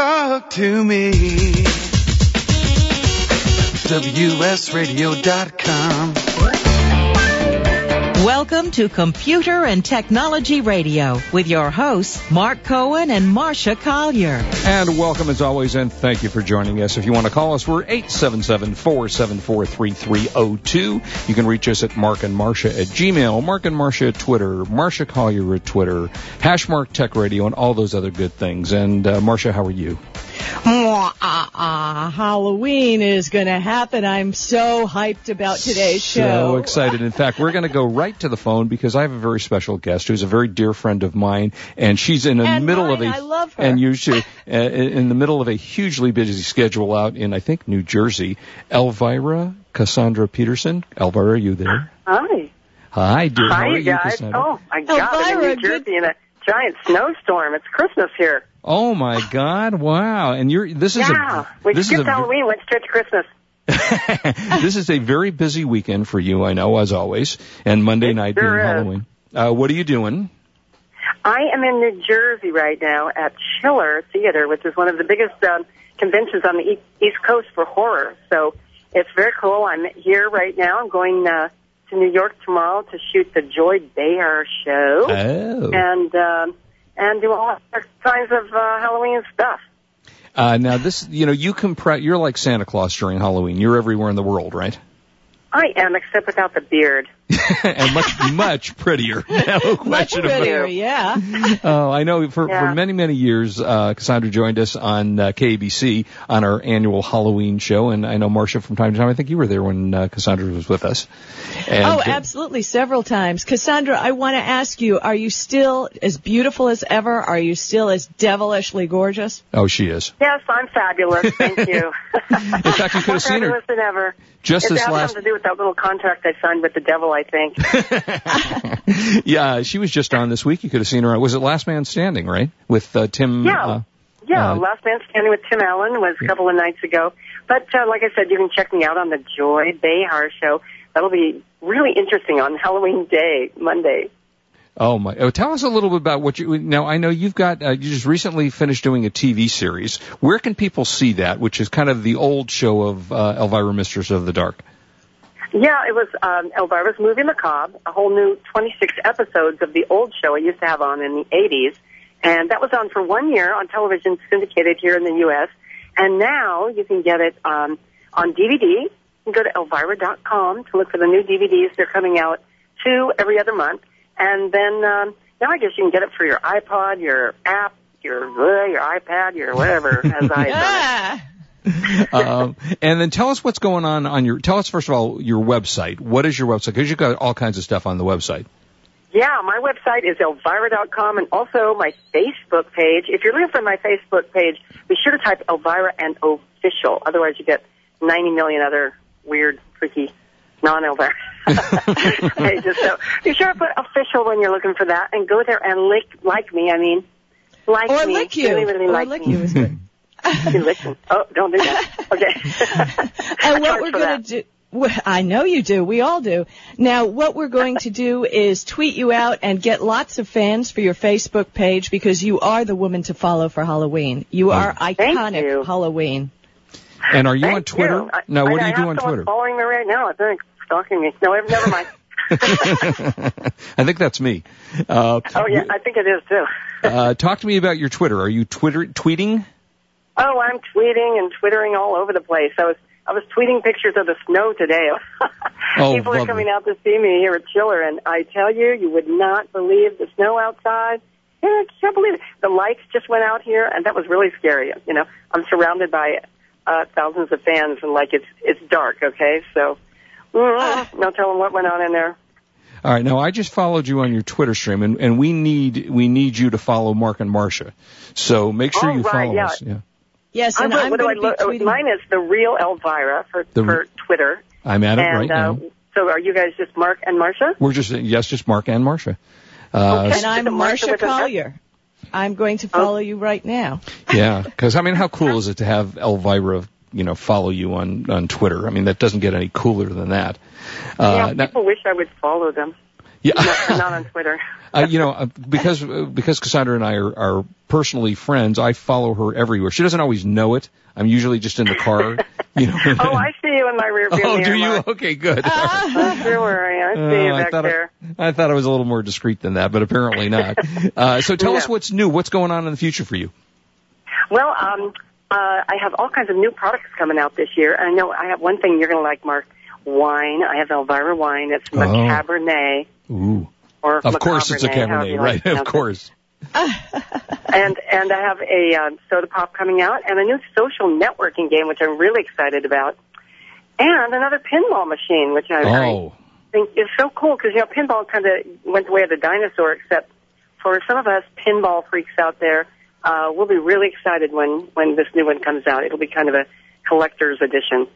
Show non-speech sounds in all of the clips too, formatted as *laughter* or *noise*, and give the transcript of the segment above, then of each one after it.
Talk to me. WSRadio.com. Welcome to Computer and Technology Radio with your hosts, Mark Cohen and Marsha Collier. And welcome as always, and thank you for joining us. If you want to call us, we're 877-474-3302. You can reach us at Mark and Marsha at Gmail, Mark and Marsha at Twitter, Marsha Collier at Twitter, Hashmark Tech Radio, and all those other good things. And uh, Marsha, how are you? Mwah, ah, ah. Halloween is going to happen. I'm so hyped about today's So show. So excited. In fact, we're going to go right to the phone because I have a very special guest who's a very dear friend of mine, and she's in the And middle of mine. a I love her. and you should uh, in the middle of a hugely busy schedule out in I think New Jersey. Elvira Cassandra Peterson. Elvira, are you there? Hi. Hi, dear. How are you you, guys. Cassandra? Oh, my God. I'm in New good- Jersey in a giant snowstorm. It's Christmas here. Oh my God! Wow, and you're this is yeah. a we this is skipped a Halloween, went straight to Christmas. *laughs* this is a very busy weekend for you, I know, as always, and Monday It night sure being is. Halloween. Uh, what are you doing? I am in New Jersey right now at Chiller Theater, which is one of the biggest um, conventions on the e- East Coast for horror. So it's very cool. I'm here right now. I'm going uh, to New York tomorrow to shoot the Joy Behar show Oh. and um, and do all kinds of uh, Halloween stuff. Uh, now this, you know, you can pre- you're like Santa Claus during Halloween. You're everywhere in the world, right? I am, except without the beard. *laughs* and much, much prettier. *laughs* No Much question about prettier, it. yeah. *laughs* Oh, I know for, Yeah. for many, many years, uh, Cassandra joined us on uh, KABC on our annual Halloween show, and I know Marsha from time to time. I think you were there when uh, Cassandra was with us. And, oh, uh, absolutely, several times. Cassandra, I want to ask you, are you still as beautiful as ever? Are you still as devilishly gorgeous? oh, she is. Yes, I'm fabulous. Thank you. In fact, you could have seen her fabulous than ever. just it this has last. something to do with that little contract I signed with the devil, I think. *laughs* yeah, she was just on this week. You could have seen her. Was it Last Man Standing, right? With uh, Tim. Yeah. Uh, Yeah, Uh, Last Man Standing with Tim Allen was a couple of nights ago. But uh, like I said, you can check me out on the Joy Behar show. That'll be really interesting on Halloween Day, Monday. Oh my! Oh, tell us a little bit about what you. Now I know you've got. Uh, you just recently finished doing a TV series. Where can people see that? Which is kind of the old show of uh, Elvira, Mistress of the Dark. Yeah, it was um, Elvira's Movie Macabre, a whole new 26 episodes of the old show I used to have on in the 80s. And that was on for one year on television, syndicated here in the U.S. And now you can get it um, on DVD. You can go to Elvira.com to look for the new DVDs. They're coming out two every other month. And then um, now I guess you can get it for your iPod, your app, your uh, your iPad, your whatever has eyes on it. Ah, *laughs* um, and then tell us what's going on on your. Tell us first of all your website. What is your website? Because you've got all kinds of stuff on the website. Yeah, my website is elvira.com and also my Facebook page. If you're looking for my Facebook page, be sure to type Elvira and official. Otherwise, you get 90 million other weird, freaky, non-Elvira *laughs* pages. So be sure to put official when you're looking for that and go there and lick, like me. I mean, like or me. lick you. Really, really or like lick me. you is good. *laughs* You listen. Oh, don't do that. Okay. *laughs* And *laughs* what we're for going that. to do, I know you do. We all do. Now, what we're going to do is tweet you out and get lots of fans for your Facebook page because you are the woman to follow for Halloween. You are Thank iconic you. Halloween. And are you Thank on Twitter? You. I- no, what I, do you I do have on someone Twitter? following me right now. I think stalking me. No, never mind. *laughs* I think that's me. Uh, Oh yeah, I think it is too. uh, talk to me about your Twitter. Are you Twitter tweeting? Oh, I'm tweeting and twittering all over the place. I was I was tweeting pictures of the snow today. Oh, *laughs* People lovely. are coming out to see me here at Chiller, and I tell you, you would not believe the snow outside. Yeah, I can't believe it. The lights just went out here, and that was really scary. You know, I'm surrounded by uh, thousands of fans, and like it's it's dark. Okay, so *laughs* mm, no telling what went on in there. All right. Now I just followed you on your Twitter stream, and, and we need we need you to follow Mark and Marcia. So make sure Oh, you right, follow yeah. us. Yeah. Yes, and I'm what do I going to be look? oh, tweeting. Mine is the real Elvira for The- for Twitter. I'm at it and right uh, now. so, are you guys just Mark and Marsha? We're just yes, just Mark and Marsha. Uh, Okay. and I'm Marsha Marsha with an F? Collier. I'm going to follow you right now. Yeah, because I mean, how cool is it to have Elvira, you know, follow you on on Twitter? I mean, that doesn't get any cooler than that. Uh, yeah, now- people wish I would follow them. yeah. Not, not on Twitter. Uh, you know, uh, because uh, because Cassandra and I are, are personally friends, I follow her everywhere. She doesn't always know it. I'm usually just in the car. *laughs* You know. oh, I see you in my rear *laughs* view oh, mirror. do you? Okay, good. Don't you worry. I see you Uh, I back thought there. I, I thought I was a little more discreet than that, but apparently not. *laughs* Uh, so tell us what's new. What's going on in the future for you? Well, um, uh, I have all kinds of new products coming out this year. I know I have one thing you're going to like, Mark. Wine. I have Elvira wine. It's from a Oh. Cabernet. Ooh. Or Of course it's a Macabernet, Cabernet, you like right? Of course. *laughs* And and I have a uh, soda pop coming out and a new social networking game which I'm really excited about, and another pinball machine which I, Oh. I think is so cool because you know pinball kind of went the way of the dinosaur. Except for some of us pinball freaks out there, uh, we'll be really excited when when this new one comes out. It'll be kind of a collector's edition.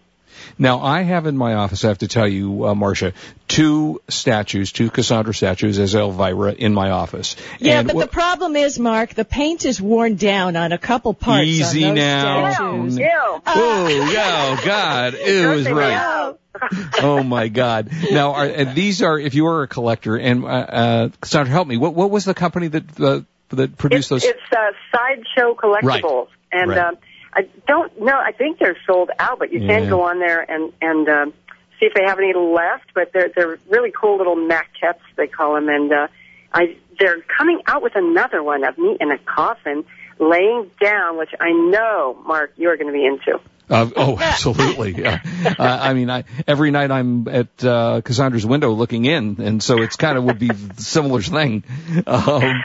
Now I have in my office, I have to tell you, uh, Marsha, two statues, two Cassandra statues as Elvira in my office. Yeah, And but what- the problem is, Mark, the paint is worn down on a couple parts. Easy on those now. Statues. Ew. Oh, yeah, oh God, *laughs* it was Don't say right. *laughs* Oh my God! Now, are, and these are if you are a collector, and uh, uh, Cassandra, help me. What what was the company that uh, that produced it's, those? It's uh, Sideshow Collectibles, and Right. um, I don't know. I think they're sold out, but you Yeah. can go on there and and um, see if they have any left. But they're they're really cool little maquettes they call them, and uh, I they're coming out with another one of me in a coffin laying down, which I know Mark you're going to be into. Uh, oh, *laughs* absolutely. Yeah. uh, I mean, I, every night I'm at uh, Cassandra's window looking in, and so it's kind of would be a similar thing. Um,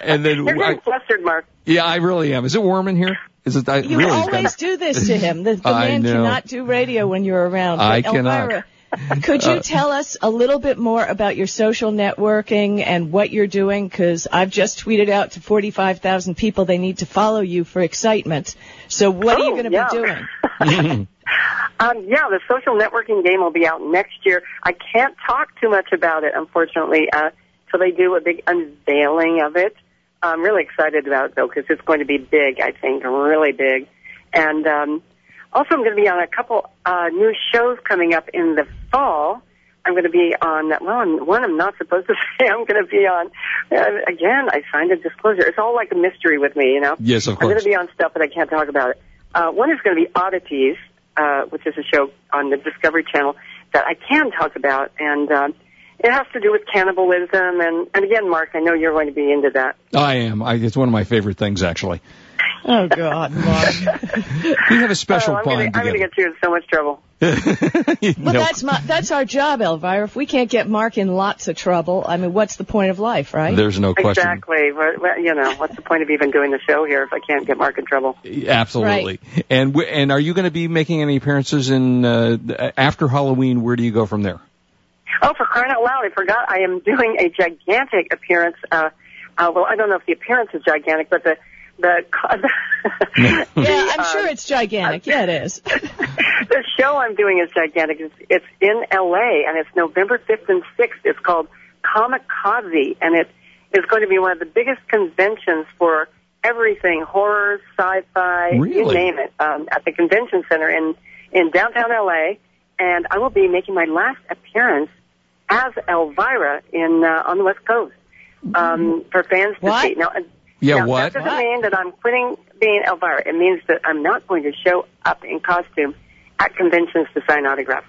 and then, You're I, getting flustered, Mark. yeah, I really am. Is it warm in here? Is it? I, You really, always kinda- do this to him. The, *laughs* the man cannot do radio when you're around. I But cannot. Elvira, could you tell us a little bit more about your social networking and what you're doing? Because I've just tweeted out to 45,000 people they need to follow you for excitement. So what are you Oh, going to yeah. be doing? *laughs* *laughs* Um, yeah, the social networking game will be out next year. I can't talk too much about it, unfortunately, uh, till they do a big unveiling of it. I'm really excited about it though, because it's going to be big. I think really big, and um, also I'm going to be on a couple uh, new shows coming up in the fall. I'm going to be on well, one I'm not supposed to *laughs* say. I'm going to be on uh, again. I signed a disclosure. It's all like a mystery with me, you know. Yes, of course. I'm going to be on stuff, but I can't talk about it. Uh, one is going to be Oddities, uh, which is a show on the Discovery Channel that I can talk about, and um, it has to do with cannibalism. And, and again, Mark, I know you're going to be into that. I am. I, it's one of my favorite things, actually. Oh, God, Mark. *laughs* We have a special oh, I'm going bond to I'm going to get you in so much trouble. *laughs* Well, No. that's my, that's our job, Elvira. If we can't get Mark in lots of trouble, I mean, what's the point of life, right? There's no question. Exactly. Well, well, you know, what's the point of even doing the show here if I can't get Mark in trouble? Absolutely. And w- and are you going to be making any appearances in uh, after Halloween? Where do you go from there? Oh, for crying out loud, I forgot I am doing a gigantic appearance. Uh, uh, well, I don't know if the appearance is gigantic, but the, the, *laughs* yeah, the, I'm uh, sure it's gigantic. Yeah, it is. *laughs* the show I'm doing is gigantic. It's, it's in LA and it's November 5th and 6th. It's called Comikaze and it is going to be one of the biggest conventions for everything horror, sci-fi, you name it, um, at the convention center in, in downtown LA. And I will be making my last appearance as Elvira in, uh, on the West Coast, um, for fans to What? see. Now, Yeah, now, what? That doesn't What? mean that I'm quitting being Elvira. It means that I'm not going to show up in costume at conventions to sign autographs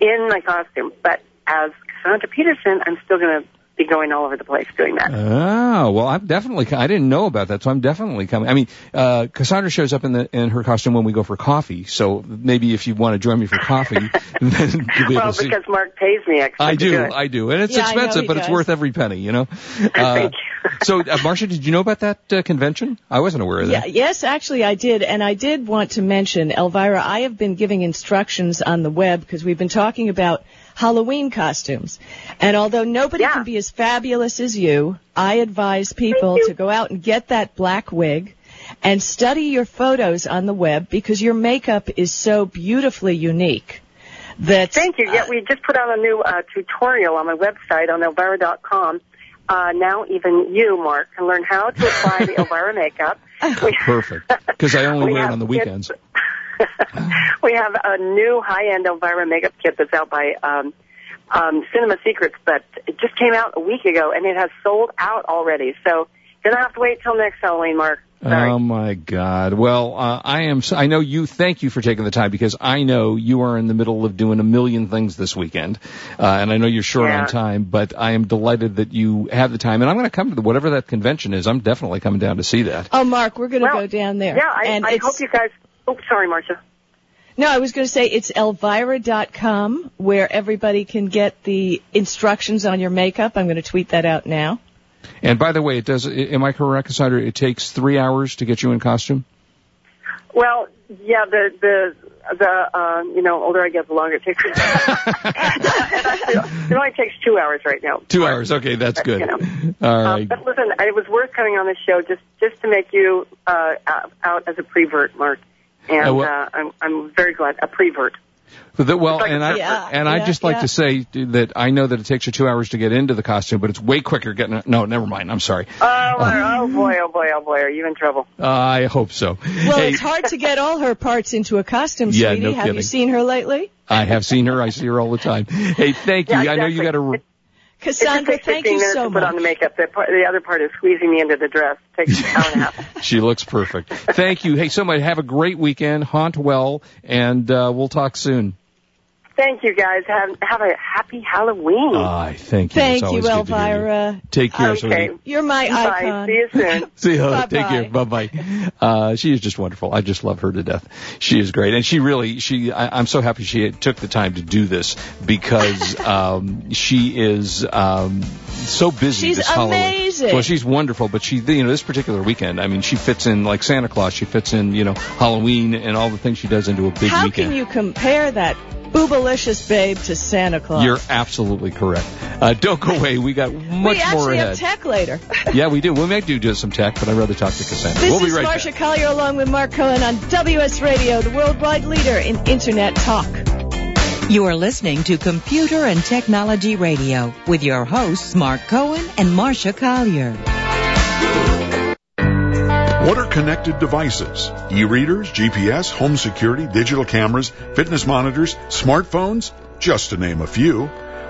in my costume. But as Cassandra Peterson, I'm still going to be going all over the place doing that. Oh, well, I'm definitely. I didn't know about that, so I'm definitely coming. I mean, uh, Cassandra shows up in the in her costume when we go for coffee. So maybe if you want to join me for coffee, *laughs* then you'll be well, able to see. because Mark pays me extra. I to do, do it. I do, and it's Yeah, I know expensive, he but it's does. worth every penny, you know. *laughs* Uh, Thank you. *laughs* so, uh, Marsha, did you know about that uh, convention? I wasn't aware of Yeah, that. yes, actually I did, and I did want to mention, Elvira, I have been giving instructions on the web because we've been talking about Halloween costumes. And although nobody Yeah. can be as fabulous as you, I advise people to go out and get that black wig and study your photos on the web because your makeup is so beautifully unique. That Thank you. Yeah, we just put out a new uh, tutorial on my website on elvira.com. Uh, now even you, Mark, can learn how to apply the *laughs* Elvira makeup. *laughs* We- Perfect, because I only *laughs* We wear it on the kids- weekends. *laughs* we have a new high-end Elvira makeup kit that's out by um, um, Cinema Secrets, but it just came out a week ago and it has sold out already. So gonna have to wait till next Halloween, Mark. Sorry. Oh my God! Well, uh, I am. I know you. Thank you for taking the time because I know you are in the middle of doing a million things this weekend, uh, and I know you're short Yeah. on time. But I am delighted that you have the time, and I'm going to come to the, whatever that convention is. I'm definitely coming down to see that. Oh, Mark, we're going to Well, go down there. Yeah, I, and I hope you guys. Oh, sorry, Marsha. No, I was going to say it's Elvira.com where everybody can get the instructions on your makeup. I'm going to tweet that out now. And by the way, it does. Am I correct, Cassandra? It takes three hours to get you in costume. Well, yeah, the the the um, you know, older I get, the longer it takes. *laughs* it only takes two hours right now. Two hours. Okay, that's good. You know. All Um, but listen, it was worth coming on this show just just to make you uh, out- out as a prevert, Mark. And Uh, well- uh, I'm I'm very glad a prevert. The, well, like and I Yeah, and I'd yeah, just like yeah. to say that I know that it takes you two hours to get into the costume, but it's way quicker getting. No, never mind. I'm sorry. Oh, oh boy, oh boy, oh boy, are you in trouble? I hope so. Well, Hey, it's hard to get all her parts into a costume, Yeah, sweetie. no Have kidding. you seen her lately? I have seen her. I see her all the time. Hey, thank you. Yeah, I know you got exactly. to. It just Cassandra, takes thank 15 you minutes so to put on the makeup. The, part, the other part is squeezing me into the dress. takes an hour and a half. She looks perfect. Thank you. Hey, so much. Have a great weekend. Haunt well, and uh, we'll talk soon. Thank you, guys. Have have a happy Halloween. Aye, thank you. Thank It's you, good to hear you. Elvira. Take care, okay. sweetie. You're my Bye. icon. See you soon. *laughs* See you. Bye-bye. Take care. Bye bye. Uh, she is just wonderful. I just love her to death. She is great, and she really she. I, I'm so happy she took the time to do this because *laughs* um, she is um, so busy. She's this Halloween. amazing. Well, she's wonderful, but she you know this particular weekend. I mean, she fits in like Santa Claus. She fits in you know Halloween and all the things she does into a big How weekend. can you compare that boobalicious babe to Santa Claus? You're absolutely correct. Uh, don't go away. We got *laughs* much we more actually ahead. have tech later. *laughs* yeah, we do. We may do just some tech, but I'd rather talk to Cassandra. This we'll be is right Marsha back. Collier along with Mark Cohen on WS Radio, the worldwide leader in Internet talk. You are listening to Computer and Technology Radio with your hosts Mark Cohen and Marsha Collier. What are connected devices? E-readers, GPS, home security, digital cameras, fitness monitors, smartphones? Just to name a few.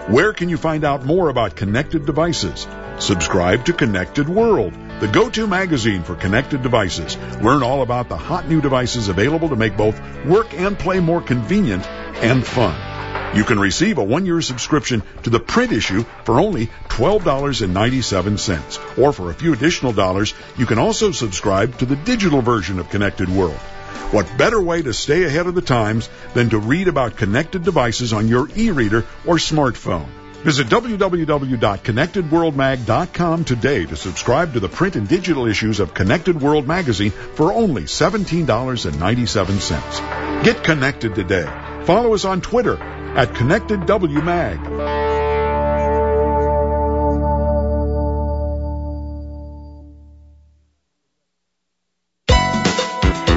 Where can you find out more about connected devices? Subscribe to Connected World, the go-to magazine for connected devices. Learn all about the hot new devices available to make both work and play more convenient and fun. You can receive a one-year subscription to the print issue for only $12.97. Or for a few additional dollars, you can also subscribe to the digital version of Connected World. What better way to stay ahead of the times than to read about connected devices on your e-reader or smartphone? Visit www.connectedworldmag.com today to subscribe to the print and digital issues of Connected World magazine for only $17.97. Get connected today. Follow us on Twitter at ConnectedWMag.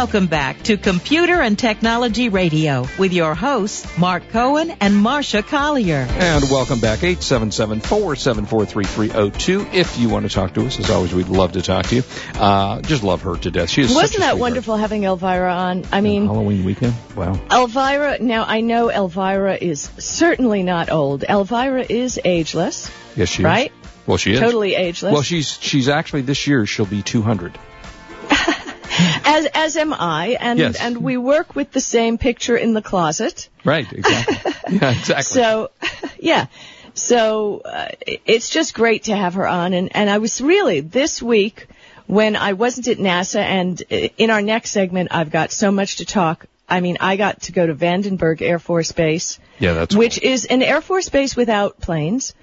Welcome back to Computer and Technology Radio with your hosts, Mark Cohen and Marsha Collier. And welcome back, 877-474-3302. If you want to talk to us, as always, we'd love to talk to you. Uh, just love her to death. She is Wasn't a that sweetheart. wonderful having Elvira on? I mean, Halloween weekend? Wow. Elvira, now I know Elvira is certainly not old. Elvira is ageless, Yes, she right? is. Right? Well, she is. Totally ageless. Well, she's she's actually this year she'll be 200. *laughs* as as am I, and Yes. and we work with the same picture in the closet. Right, exactly. *laughs* yeah, exactly. So, *laughs* yeah. So uh, it's just great to have her on, and and I was really this week when I wasn't at NASA, and uh, in our next segment, I've got so much to talk. I mean, I got to go to Vandenberg Air Force Base. yeah, that's which is an Air Force base without planes.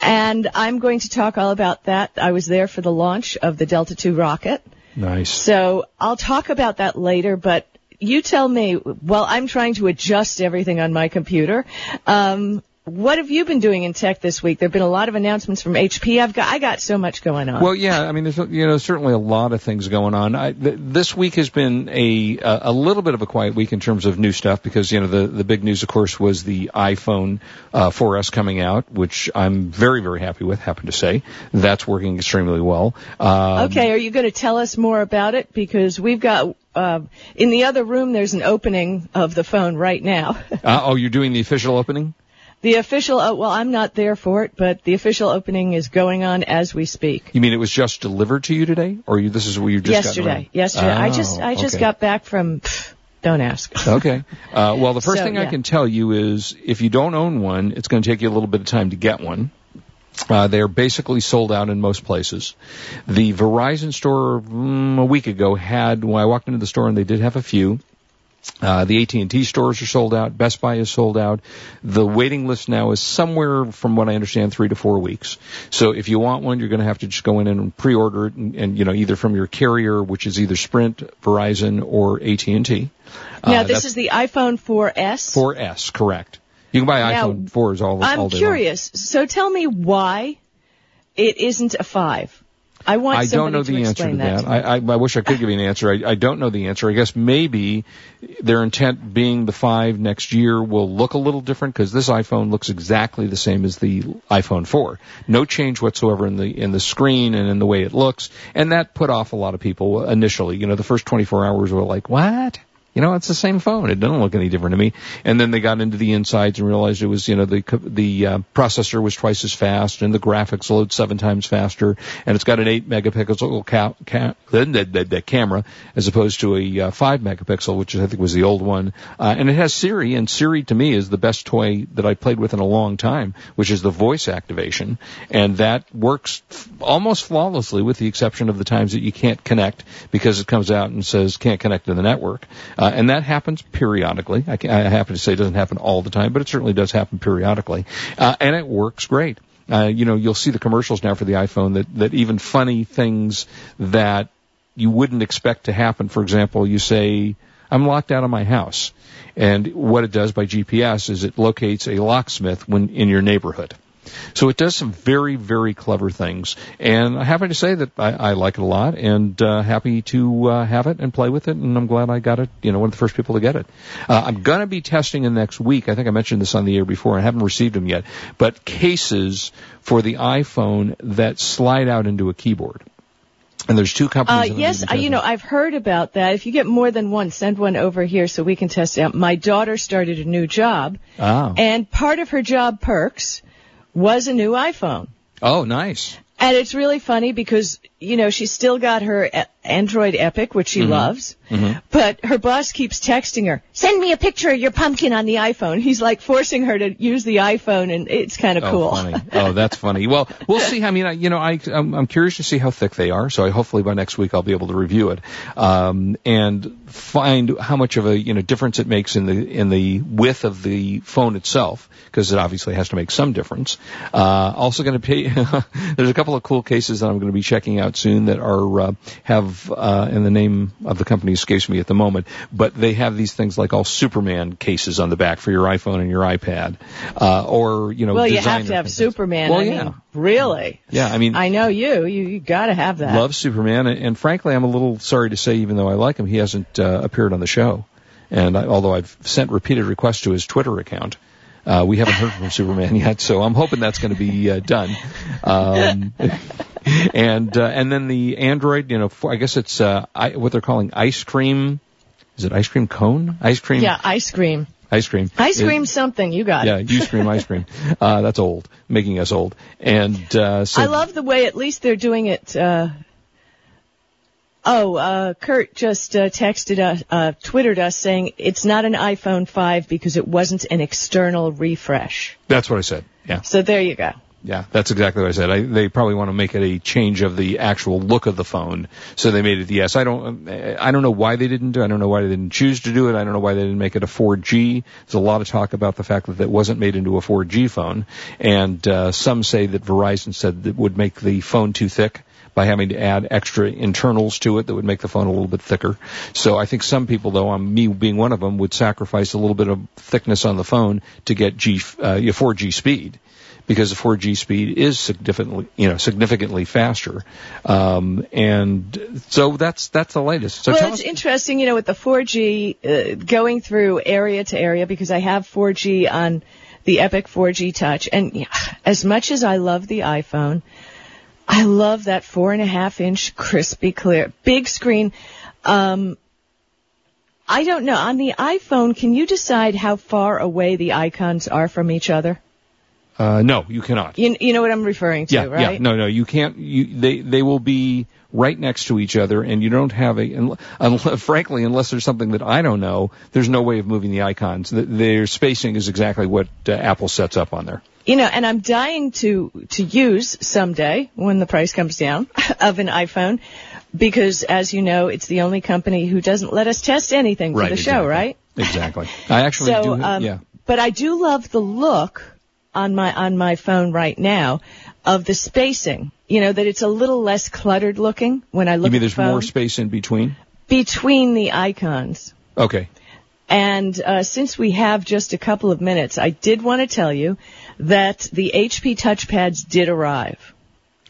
And I'm going to talk all about that. I was there for the launch of the Delta II rocket. Nice. So I'll talk about that later, but you tell me, while I'm trying to adjust everything on my computer, um, what have you been doing in tech this week? There have been a lot of announcements from HP. I've got, I got so much going on. Well, yeah, I mean, there's you know certainly a lot of things going on. I, th- this week has been a a little bit of a quiet week in terms of new stuff because you know the the big news, of course, was the iPhone uh, 4S coming out, which I'm very very happy with. Happen to say that's working extremely well. Um, okay, are you going to tell us more about it? Because we've got, uh, in the other room, there's an opening of the phone right now. *laughs* Uh, oh, you're doing the official opening. The official, well, I'm not there for it, but the official opening is going on as we speak. You mean it was just delivered to you today, or you, this is where you just got yesterday, yesterday. I Oh, just, I just okay. got back from. pff, Don't ask. Okay. Uh, well, the *laughs* first So, thing I can tell you is if you don't own one, it's going to take you a little bit of time to get one. Uh, they're basically sold out in most places. The Verizon store mm, a week ago had, when I walked into the store and they did have a few. Uh, the AT&T stores are sold out. Best Buy is sold out. The waiting list now is somewhere, from what I understand, three to four weeks. So if you want one, you're going to have to just go in and pre-order it, and, and you know either from your carrier, which is either Sprint, Verizon, or AT&T. now Uh, this is the iPhone 4S. 4S, correct. You can buy Now, iPhone 4s all, all I'm day curious. So tell me why it isn't a five. I want I don't know the answer to explain that. to. I, I, I wish I could give you an answer. I, I don't know the answer. I guess maybe their intent being the 5 next year will look a little different because this iPhone looks exactly the same as the iPhone 4. No change whatsoever in the in the screen and in the way it looks, and that put off a lot of people initially. You know, the first 24 hours were like, "What?" You know, it's the same phone. It doesn't look any different to me. And then they got into the insides and realized it was, you know, the the uh, processor was twice as fast and the graphics load seven times faster, and it's got an eight megapixel ca- ca- the, the, the camera as opposed to a uh, five megapixel, which I think was the old one. Uh, and it has Siri, and Siri to me is the best toy that I played with in a long time, which is the voice activation, and that works f- almost flawlessly, with the exception of the times that you can't connect because it comes out and says can't connect to the network. Uh, and that happens periodically. I, ca- I happen to say it doesn't happen all the time, but it certainly does happen periodically. Uh, and it works great. Uh, you know, you'll see the commercials now for the iPhone that, that even funny things that you wouldn't expect to happen. For example, you say, I'm locked out of my house. And what it does by GPS is it locates a locksmith when in your neighborhood. So it does some very, very clever things, and I'm happy to say that I, I like it a lot, and uh, happy to uh, have it and play with it, and I'm glad I got it. You know, one of the first people to get it. Uh, I'm gonna be testing it next week. I think I mentioned this on the air before. I haven't received them yet, but cases for the iPhone that slide out into a keyboard. And there's two Uh, companies. that yes, uh, you know. I've heard about that. If you get more than one, send one over here so we can test it out. My daughter started a new job, Oh. and part of her job perks was a new iPhone. oh, nice. And it's really funny because, you know, she's still got her Android Epic, which she Mm-hmm. loves. But her boss keeps texting her, "Send me a picture of your pumpkin on the iPhone." He's like forcing her to use the iPhone, and it's kind of Oh, cool. funny. *laughs* Oh, that's funny. Well, we'll see. I mean, I, you know, I, I'm, I'm curious to see how thick they are. So I, hopefully by next week I'll be able to review it, um, and find how much of a, you know, difference it makes in the, in the width of the phone itself, because it obviously has to make some difference. Uh, also going to pay, *laughs* there's a couple of cool cases that I'm going to be checking out soon that are, uh, have, uh, and the name of the company escapes me at the moment, but they have these things like all Superman cases on the back for your iPhone and your iPad, uh, or, you know, Well, you have to have things. Superman. Well, I yeah. mean, really? Yeah, I mean, I know you. You, you got to have that. love Superman, and, and frankly, I'm a little sorry to say, even though I like him, he hasn't uh, appeared on the show. And I, although I've sent repeated requests to his Twitter account, uh, we haven't heard from Superman yet. So I'm hoping that's going to be uh, done. Um, *laughs* and uh, and then the Android, you know, for, I guess it's uh, I, what they're calling ice cream. Is it ice cream cone? Ice cream. Yeah, ice cream. Ice cream. Ice It- cream something. You got it. yeah, it. you scream ice cream. *laughs* Uh, that's old, making us old. And uh, so I love the way at least they're doing it. Uh, oh, uh, Kurt just uh, texted us, uh, twittered us saying it's not an iPhone 5 because it wasn't an external refresh. that's what I said. Yeah. So there you go. Yeah, that's exactly what I said. I, they probably want to make it a change of the actual look of the phone, so they made it the S. I don't, I don't know why they didn't do. I don't know why they didn't choose to do it. I don't know why they didn't make it a 4G. There's a lot of talk about the fact that it wasn't made into a 4G phone, and uh, some say that Verizon said that it would make the phone too thick by having to add extra internals to it that would make the phone a little bit thicker. So I think some people, though, um, me being one of them, would sacrifice a little bit of thickness on the phone to get G, uh, your 4G speed because the 4G speed is significantly, you know, significantly faster. Um, and so that's that's the latest. So well, it's us, interesting, you know, with the 4G uh, going through area to area because I have 4G on the Epic 4G Touch, and yeah, as much as I love the iPhone, I love that four and a half inch crispy clear big screen. Um, I don't know on the iPhone. Can you decide how far away the icons are from each other? uh, no, you cannot. You, you know what I'm referring to, yeah, right? yeah, no, no, you can't. You they they will be right next to each other, and you don't have a. And, un, *laughs* frankly, unless there's something that I don't know, there's no way of moving the icons. The, their spacing is exactly what uh, Apple sets up on there. You know, and I'm dying to to use someday when the price comes down *laughs* of an iPhone, because as you know, it's the only company who doesn't let us test anything for right, the show, right? Exactly. *laughs* I actually so, do. um, yeah. but I do love the look on my on my phone right now of the spacing. You know that it's a little less cluttered looking when I look You mean there's the more space in between? between the icons. Okay. And uh, since we have just a couple of minutes, I did want to tell you that the HP touchpads did arrive.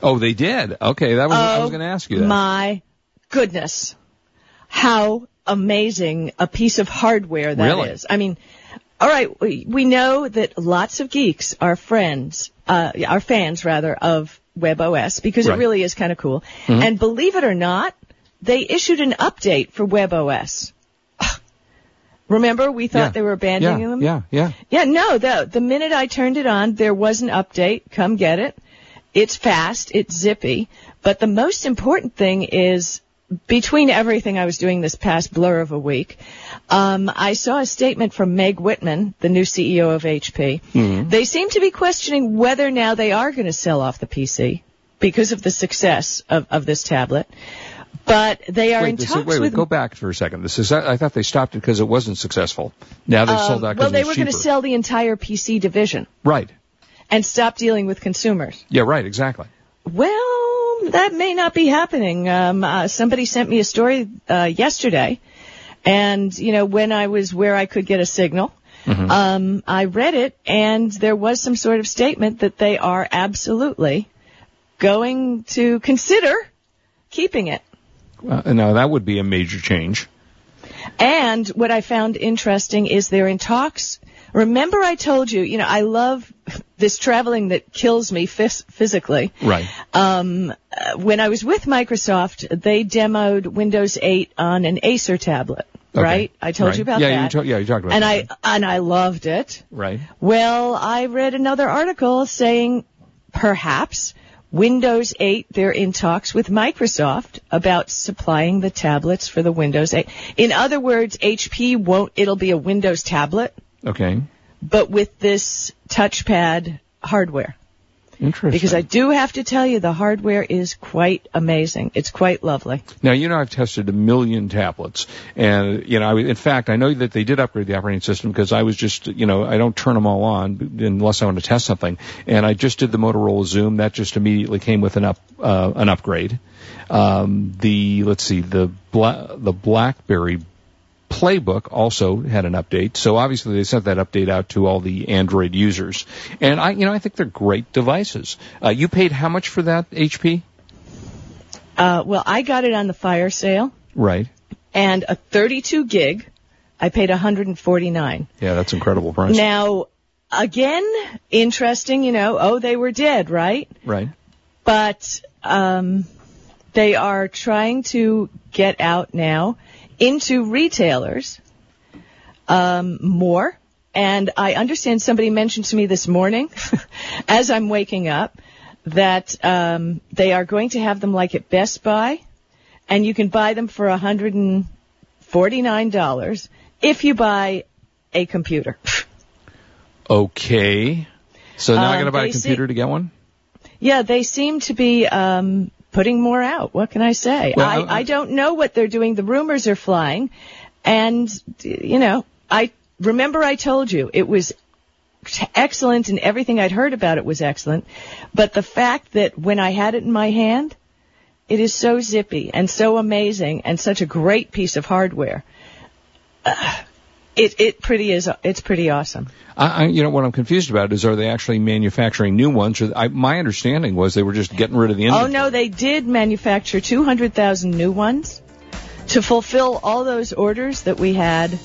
Oh, they did. Okay, that was I was Oh, going to ask you that. My goodness. How amazing a piece of hardware that is! Really? I mean, all right, we, we know that lots of geeks are friends, uh, are fans rather of WebOS because Right. it really is kind of cool. And believe it or not, they issued an update for WebOS. Remember, we thought Yeah. they were abandoning yeah, them? Yeah, yeah. Yeah, no, the the minute I turned it on, there was an update. Come get it. It's fast, it's zippy, but the most important thing is between everything I was doing this past blur of a week, um, I saw a statement from Meg Whitman, the new CEO of HP. They seem to be questioning whether now they are going to sell off the PC because of the success of, of this tablet. But they are Wait, in this is- talks wait, wait, with go back for a second. This is I thought they stopped it because it wasn't successful. Now they sold out Um, well, they were going to sell the entire PC division Right. and stop dealing with consumers. Yeah, right. Exactly. Well, that may not be happening. Um, uh, somebody sent me a story uh, yesterday, and you know when I was where I could get a signal, um, I read it, and there was some sort of statement that they are absolutely going to consider keeping it. Uh, now that would be a major change. And what I found interesting is they're in talks. Remember I told you, you know, I love *laughs* this traveling that kills me phys- physically. Right. Um, uh, when I was with Microsoft, they demoed Windows 8 on an Acer tablet, Okay. right? I told Right. you about yeah, that. You ta- yeah, you talked about and that. I and I loved it. Right. Well, I read another article saying perhaps Windows 8, they're in talks with Microsoft about supplying the tablets for the Windows 8. In other words, HP won't, it'll be a Windows tablet, Okay. but with this touchpad hardware. Interesting. Because I do have to tell you, the hardware is quite amazing. It's quite lovely. Now, you know, I've tested a million tablets, and you know, I, in fact, I know that they did upgrade the operating system because I was just, you know, I don't turn them all on unless I want to test something, and I just did the Motorola Xoom. That just immediately came with an up, uh, an upgrade. Um, the let's see, the Bla- the BlackBerry Playbook also had an update. So obviously they sent that update out to all the Android users. And I, you know, I think they're great devices. Uh, you paid how much for that HP? Uh, well, I got it on the fire sale, Right. and a 32 gig, I paid 149. Yeah, that's incredible price. Now, again, interesting, you know, oh, they were dead, right? right. But um, they are trying to get out now into retailers um, more. And I understand somebody mentioned to me this morning, *laughs* as I'm waking up, that um, they are going to have them like at Best Buy, and you can buy them for $149 if you buy a computer. *laughs* Okay. So now I Um, got to buy a they see- computer to get one. Yeah, they seem to be um, putting more out. What can I say? Well, I, I- I don't know what they're doing. The rumors are flying, and you know, I remember I told you it was excellent, and everything I'd heard about it was excellent. But the fact that when I had it in my hand, it is so zippy and so amazing, and such a great piece of hardware. Uh, it it pretty is it's pretty awesome. I, I, you know, what I'm confused about is are they actually manufacturing new ones? Or I, my understanding was they were just getting rid of the Oh no, they did manufacture 200,000 new ones to fulfill all those orders that we had.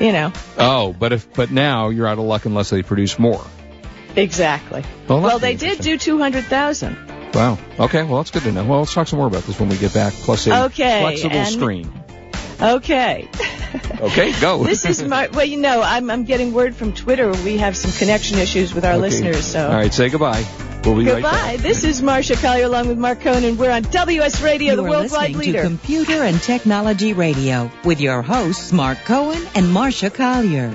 You know, Oh, but if but now you're out of luck unless they produce more. exactly. Well, Well, they did do 200,000. Wow. Okay. Well, that's good to know. Well, let's talk some more about this when we get back. Plus a Okay, flexible and- screen. Okay. *laughs* *laughs* Okay, go. this is my, well, you know, I'm, I'm getting word from Twitter. We have some connection issues with our Okay. listeners, so. All right. Say goodbye. We'll be right Goodbye. back. This is Marsha Collier along with Mark Cohen. We're on WS Radio, you the are worldwide listening leader. to Computer and Technology Radio with your hosts Mark Cohen and Marsha Collier.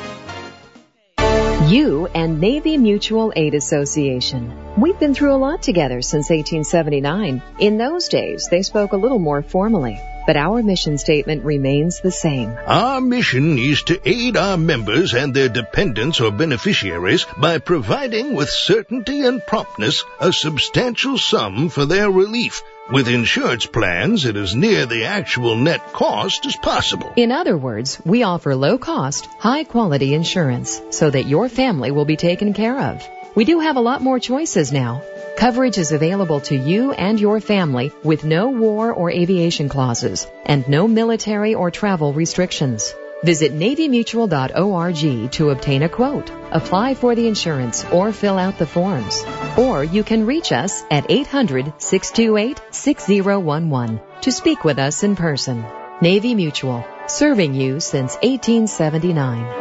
You and Navy Mutual Aid Association. We've been through a lot together since 1879. In those days, they spoke a little more formally, but our mission statement remains the same. Our mission is to aid our members and their dependents or beneficiaries by providing with certainty and promptness a substantial sum for their relief, with insurance plans it is near the actual net cost as possible. In other words, we offer low cost, high quality insurance so that your family will be taken care of. We do have a lot more choices now. Coverage is available to you and your family with no war or aviation clauses and no military or travel restrictions. Visit NavyMutual.org to obtain a quote, apply for the insurance, or fill out the forms. Or you can reach us at 800-628-6011 to speak with us in person. Navy Mutual, serving you since 1879.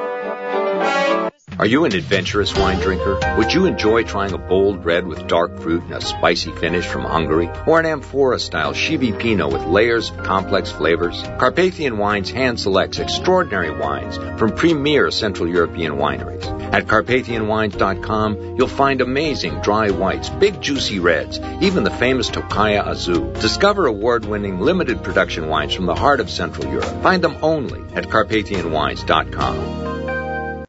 Are you an adventurous wine drinker? Would you enjoy trying a bold red with dark fruit and a spicy finish from Hungary? Or an amphora style Chivi Pinot with layers of complex flavors? Carpathian Wines hand selects extraordinary wines from premier Central European wineries. At CarpathianWines.com, you'll find amazing dry whites, big juicy reds, even the famous Tokaji Aszú. Discover award-winning limited production wines from the heart of Central Europe. Find them only at CarpathianWines.com.